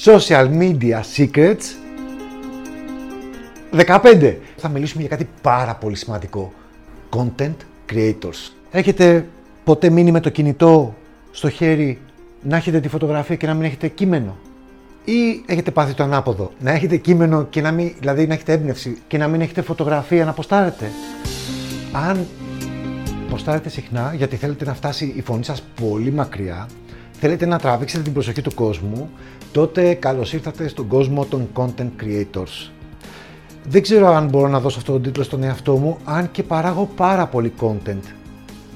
Social Media Secrets 15. Θα μιλήσουμε για κάτι πάρα πολύ σημαντικό. Content Creators. Έχετε ποτέ μείνει με το κινητό στο χέρι να έχετε τη φωτογραφία και να μην έχετε κείμενο; Ή έχετε πάθει το ανάποδο. Να έχετε κείμενο και να μην, δηλαδή να έχετε έμπνευση και να μην έχετε φωτογραφία να αποστάρετε. Αν ποστάρετε συχνά γιατί θέλετε να φτάσει η φωνή σας πολύ μακριά, θέλετε να τραβήξετε την προσοχή του κόσμου, τότε καλώς ήρθατε στον κόσμο των content creators. Δεν ξέρω αν μπορώ να δώσω αυτόν τον τίτλο στον εαυτό μου, αν και παράγω πάρα πολύ content.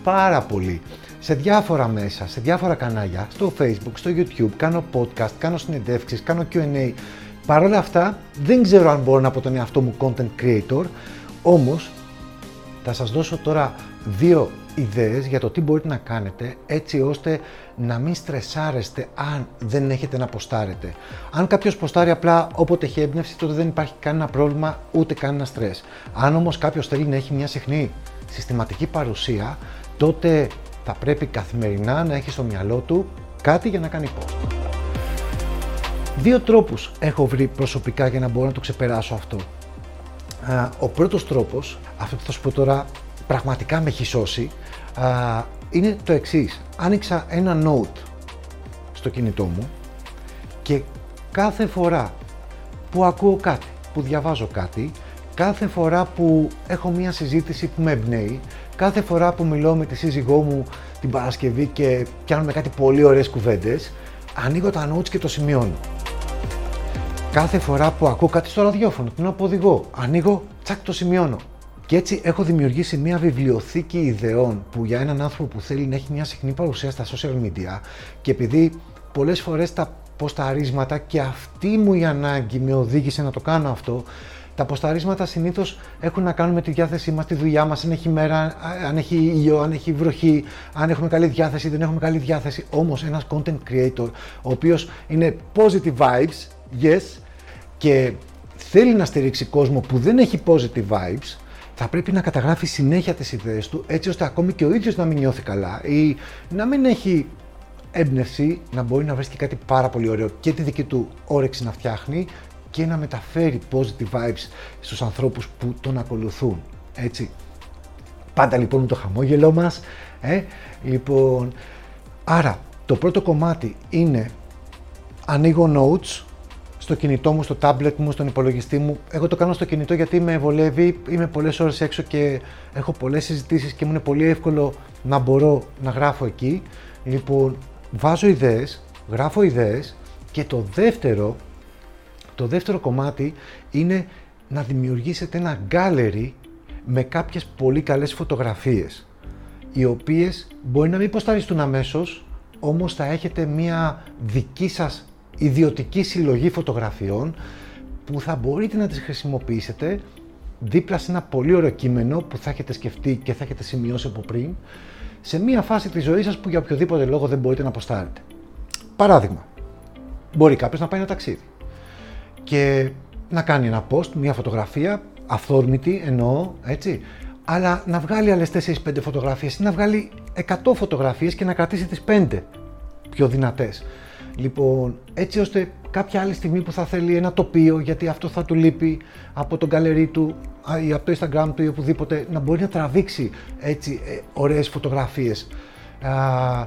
Πάρα πολύ. Σε διάφορα μέσα, σε διάφορα κανάλια, στο facebook, στο youtube, κάνω podcast, κάνω συνεντεύξεις, κάνω Q&A. Παρ' όλα αυτά, δεν ξέρω αν μπορώ να πω τον εαυτό μου content creator, όμως θα σας δώσω τώρα δύο ιδέες για το τι μπορείτε να κάνετε έτσι ώστε να μην στρεσάρεστε αν δεν έχετε να ποστάρετε. Αν κάποιος ποστάρει απλά όποτε έχει έμπνευση, τότε δεν υπάρχει κανένα πρόβλημα ούτε κανένα στρες. Αν όμως κάποιος θέλει να έχει μια συχνή συστηματική παρουσία, τότε θα πρέπει καθημερινά να έχει στο μυαλό του κάτι για να κάνει post. Δύο τρόπους έχω βρει προσωπικά για να μπορώ να το ξεπεράσω αυτό. Ο πρώτος τρόπος, αυτό που θα σου πω τώρα πραγματικά με έχει σώσει, είναι το εξής. Άνοιξα ένα note στο κινητό μου και κάθε φορά που ακούω κάτι, που διαβάζω κάτι, κάθε φορά που έχω μία συζήτηση που με εμπνέει, κάθε φορά που μιλώ με τη σύζυγό μου την Παρασκευή και κάνουμε κάτι πολύ ωραίες κουβέντες, ανοίγω τα notes και το σημειώνω. Κάθε φορά που ακούω κάτι στο ραδιόφωνο, την οδηγώ, ανοίγω, τσακ το σημειώνω. Και έτσι έχω δημιουργήσει μια βιβλιοθήκη ιδεών που για έναν άνθρωπο που θέλει να έχει μια συχνή παρουσία στα social media και επειδή πολλές φορές τα ποσταρίσματα και αυτή μου η ανάγκη με οδήγησε να το κάνω αυτό, τα ποσταρίσματα συνήθως έχουν να κάνουν με τη διάθεσή μας, τη δουλειά μας, αν έχει μέρα, αν έχει ήλιο, αν έχει βροχή, αν έχουμε καλή διάθεση, δεν έχουμε καλή διάθεση. Όμως ένας content creator, ο οποίος είναι positive vibes, yes, και θέλει να στηρίξει κόσμο που δεν έχει positive vibes, θα πρέπει να καταγράφει συνέχεια τις ιδέες του έτσι ώστε ακόμη και ο ίδιος να μην νιώθει καλά ή να μην έχει έμπνευση να μπορεί να βρει και κάτι πάρα πολύ ωραίο και τη δική του όρεξη να φτιάχνει και να μεταφέρει positive vibes στους ανθρώπους που τον ακολουθούν. Έτσι. Πάντα λοιπόν το χαμόγελό μας. Ε; Λοιπόν, άρα το πρώτο κομμάτι είναι ανοίγω notes στο κινητό μου, στο tablet μου, στον υπολογιστή μου. Εγώ το κάνω στο κινητό γιατί με βολεύει, είμαι πολλές ώρες έξω και έχω πολλές συζητήσεις και μου είναι πολύ εύκολο να μπορώ να γράφω εκεί. Λοιπόν, βάζω ιδέες, γράφω ιδέες και το δεύτερο, το δεύτερο κομμάτι είναι να δημιουργήσετε ένα gallery με κάποιες πολύ καλές φωτογραφίες οι οποίες μπορεί να μην ποσταριστούν αμέσως όμως θα έχετε μία δική σας ιδιωτική συλλογή φωτογραφιών που θα μπορείτε να τις χρησιμοποιήσετε δίπλα σε ένα πολύ ωραίο κείμενο που θα έχετε σκεφτεί και θα έχετε σημειώσει από πριν σε μία φάση της ζωής σας που για οποιοδήποτε λόγο δεν μπορείτε να αποστάρετε. Παράδειγμα, μπορεί κάποιος να πάει ένα ταξίδι και να κάνει ένα post, μία φωτογραφία, αυθόρμητη εννοώ, έτσι, αλλά να βγάλει άλλες 4-5 φωτογραφίες ή να βγάλει 100 φωτογραφίες και να κρατήσει τις 5 πιο δυνατές. Λοιπόν, έτσι ώστε κάποια άλλη στιγμή που θα θέλει ένα τοπίο, γιατί αυτό θα του λείπει από τον καλερί του ή από το Instagram του ή οπουδήποτε, να μπορεί να τραβήξει έτσι ε, ωραίες φωτογραφίες. Α,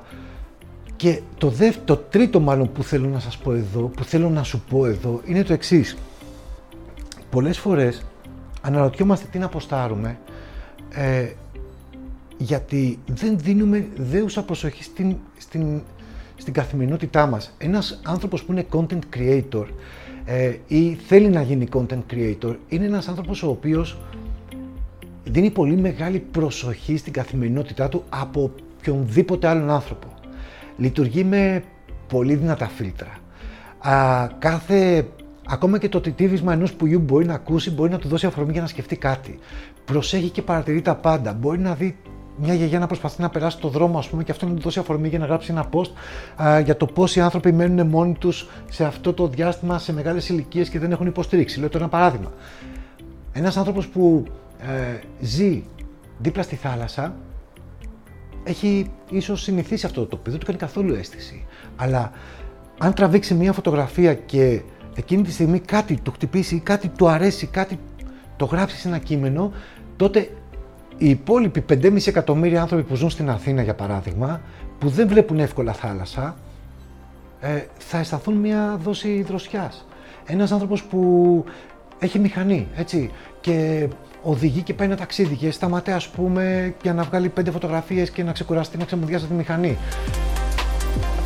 και το, το τρίτο μάλλον που θέλω να σας πω εδώ, που θέλω να σου πω εδώ, είναι το εξής. Πολλές φορές αναρωτιόμαστε τι να αποστάρουμε, ε, γιατί δεν δίνουμε δέουσα προσοχή στην, στην στην καθημερινότητά μας. Ένας άνθρωπος που είναι content creator ε, ή θέλει να γίνει content creator είναι ένας άνθρωπος ο οποίος δίνει πολύ μεγάλη προσοχή στην καθημερινότητά του από οποιονδήποτε άλλον άνθρωπο. Λειτουργεί με πολύ δυνατά φίλτρα. Α, κάθε, ακόμα και το τιτίβισμα ενός πουλιού μπορεί να ακούσει, μπορεί να του δώσει αφορμή για να σκεφτεί κάτι. Προσέχει και παρατηρεί τα πάντα. Μπορεί να δει μια γιαγιά να προσπαθεί να περάσει το δρόμο, ας πούμε, και αυτό να του δώσει αφορμή για να γράψει ένα post α, για το πώ οι άνθρωποι μένουν μόνοι τους σε αυτό το διάστημα σε μεγάλες ηλικίες και δεν έχουν υποστήριξη. Λέω τώρα ένα παράδειγμα. Ένας άνθρωπος που ε, ζει δίπλα στη θάλασσα έχει ίσως συνηθίσει αυτό το τοπίο, δεν του κάνει καθόλου αίσθηση. Αλλά αν τραβήξει μια φωτογραφία και εκείνη τη στιγμή κάτι του χτυπήσει ή κάτι του αρέσει, κάτι το γράψει σε ένα κείμενο, τότε οι υπόλοιποι 5,5 εκατομμύρια άνθρωποι που ζουν στην Αθήνα, για παράδειγμα, που δεν βλέπουν εύκολα θάλασσα, ε, θα αισθανθούν μια δόση δροσιάς. Ένας άνθρωπος που έχει μηχανή, έτσι, και οδηγεί και πάει ένα ταξίδι και σταματάει, ας πούμε, για να βγάλει πέντε φωτογραφίες και να ξεκουραστεί, να ξεμουδιάσει τη μηχανή.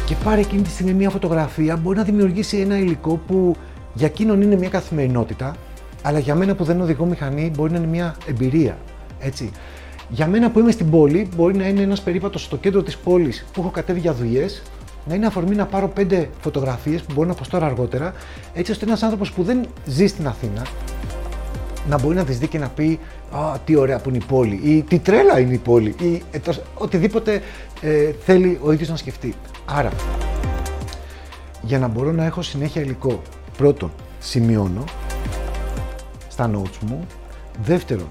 Και πάρει εκείνη τη στιγμή μια φωτογραφία, μπορεί να δημιουργήσει ένα υλικό που για εκείνον είναι μια καθημερινότητα, αλλά για μένα που δεν οδηγώ μηχανή μπορεί να είναι μια εμπειρία. Έτσι. Για μένα που είμαι στην πόλη, μπορεί να είναι ένας περίπατος στο κέντρο της πόλης που έχω κατέβει για δουλειές, να είναι αφορμή να πάρω πέντε φωτογραφίες που μπορώ να αποστώ αργότερα, έτσι ώστε ένας άνθρωπος που δεν ζει στην Αθήνα να μπορεί να τις δει και να πει Α, τι ωραία που είναι η πόλη, ή τι τρέλα είναι η πόλη, ή ε, οτιδήποτε ε, θέλει ο ίδιος να σκεφτεί. Άρα, για να μπορώ να έχω συνέχεια υλικό, πρώτον, σημειώνω στα notes μου. Δεύτερον,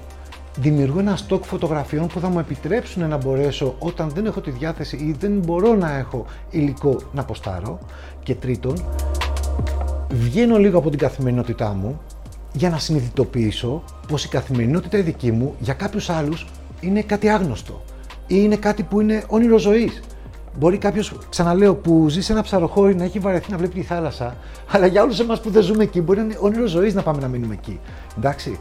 δημιουργώ ένα στόκ φωτογραφιών που θα μου επιτρέψουν να μπορέσω όταν δεν έχω τη διάθεση ή δεν μπορώ να έχω υλικό να ποστάρω. Και τρίτον, βγαίνω λίγο από την καθημερινότητά μου για να συνειδητοποιήσω πως η καθημερινότητα η δική μου για κάποιους άλλους είναι κάτι άγνωστο ή είναι κάτι που είναι όνειρο ζωής. Μπορεί κάποιος, ξαναλέω, που ζει σε ένα ψαροχώρι να έχει βαρεθεί να βλέπει τη θάλασσα, αλλά για όλους εμάς που δεν ζούμε εκεί, μπορεί να είναι όνειρο ζωής να πάμε να μείνουμε εκεί. Εντάξει.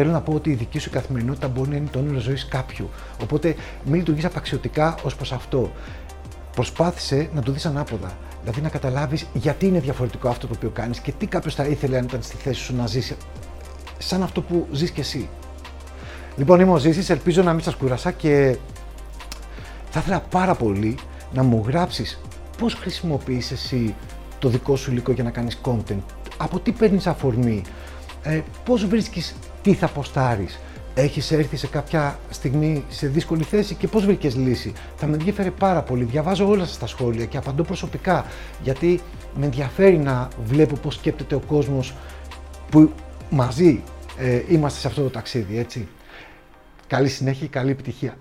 Θέλω να πω ότι η δική σου καθημερινότητα μπορεί να είναι το όνειρο ζωής κάποιου. Οπότε μην λειτουργείς απαξιωτικά ως προς αυτό. Προσπάθησε να το δεις ανάποδα. Δηλαδή να καταλάβεις γιατί είναι διαφορετικό αυτό το οποίο κάνεις και τι κάποιος θα ήθελε αν ήταν στη θέση σου να ζήσει σαν αυτό που ζεις κι εσύ. Λοιπόν, είμαι ο Ζήσης, ελπίζω να μην σας κούρασα και θα ήθελα πάρα πολύ να μου γράψεις πώς χρησιμοποιείς εσύ το δικό σου υλικό για να κάνεις content, από τι παίρνεις αφορμή, ε, πώς βρίσκεις τι θα ποστάρεις, έχεις έρθει σε κάποια στιγμή σε δύσκολη θέση και πώς βρήκες λύση; Θα με ενδιαφέρει πάρα πολύ, διαβάζω όλα σας τα σχόλια και απαντώ προσωπικά, γιατί με ενδιαφέρει να βλέπω πώς σκέπτεται ο κόσμος που μαζί ε, είμαστε σε αυτό το ταξίδι, έτσι. Καλή συνέχεια, καλή επιτυχία.